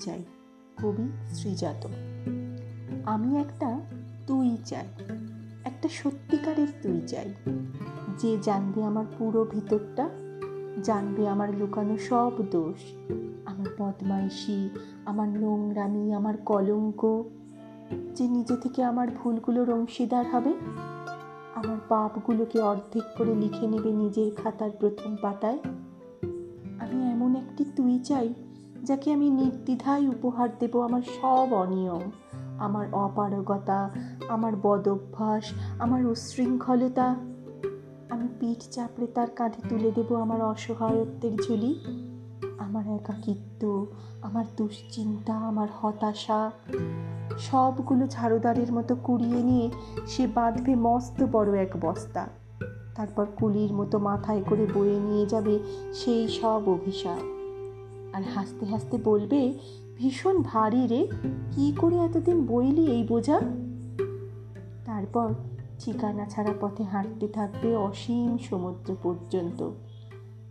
চাই, কবি শ্রীজাত। আমি একটা তুই চাই, একটা সত্যিকারের তুই চাই। যে জানবে আমার পুরো ভিতরটা, জানবে আমার লুকানো সব দোষ। আমার বদমাইশি, আমার নোংরামি, আমার কলঙ্ক। যে নিজে থেকে আমার ভুলগুলোর অংশীদার হবে, আমার পাপগুলোকে অর্ধেক করে লিখে নেবে নিজের খাতার প্রথম পাতায়। আমি এমন একটি তুই চাই যাকে আমি নির্দ্বিধায় উপহার দেব আমার সব অনিয়ম, আমার অপারগতা, আমার বদভ্যাস, আমার উশৃঙ্খলতা। আমি পিঠ চাপড়ে তার কাঁধে তুলে দেব আমার অসহায়ত্বের ঝুলি। আমার একাকিত্ব, আমার দুশ্চিন্তা, আমার হতাশা, সবগুলো ঝাড়ুদারের মতো কুড়িয়ে নিয়ে সে বাঁধবে মস্ত বড় এক বস্তা। তারপর কুলির মতো মাথায় করে বয়ে নিয়ে যাবে সেই সব অভিশাপ। আর হাসতে হাসতে বলবে, ভীষণ ভারী রে, কি করে এতদিন বইলি এই বোঝা? তারপর ঠিকানা ছাড়া পথে হাঁটতে থাকবে অসীম সমুদ্র পর্যন্ত।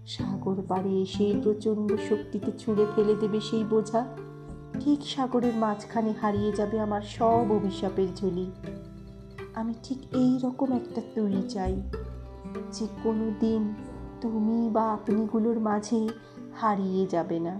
সাগর পাড়ে এসে প্রচণ্ড শক্তিতে ছুঁড়ে ফেলে দেবে সেই বোঝা। ঠিক সাগরের মাঝখানে হারিয়ে যাবে আমার সব অভিশাপের ঝুলি। আমি ঠিক এই রকম একটা তুই চাই। যে কোনো দিন তুমি বা আপনিগুলোর মাঝে হারিয়ে যাবে না।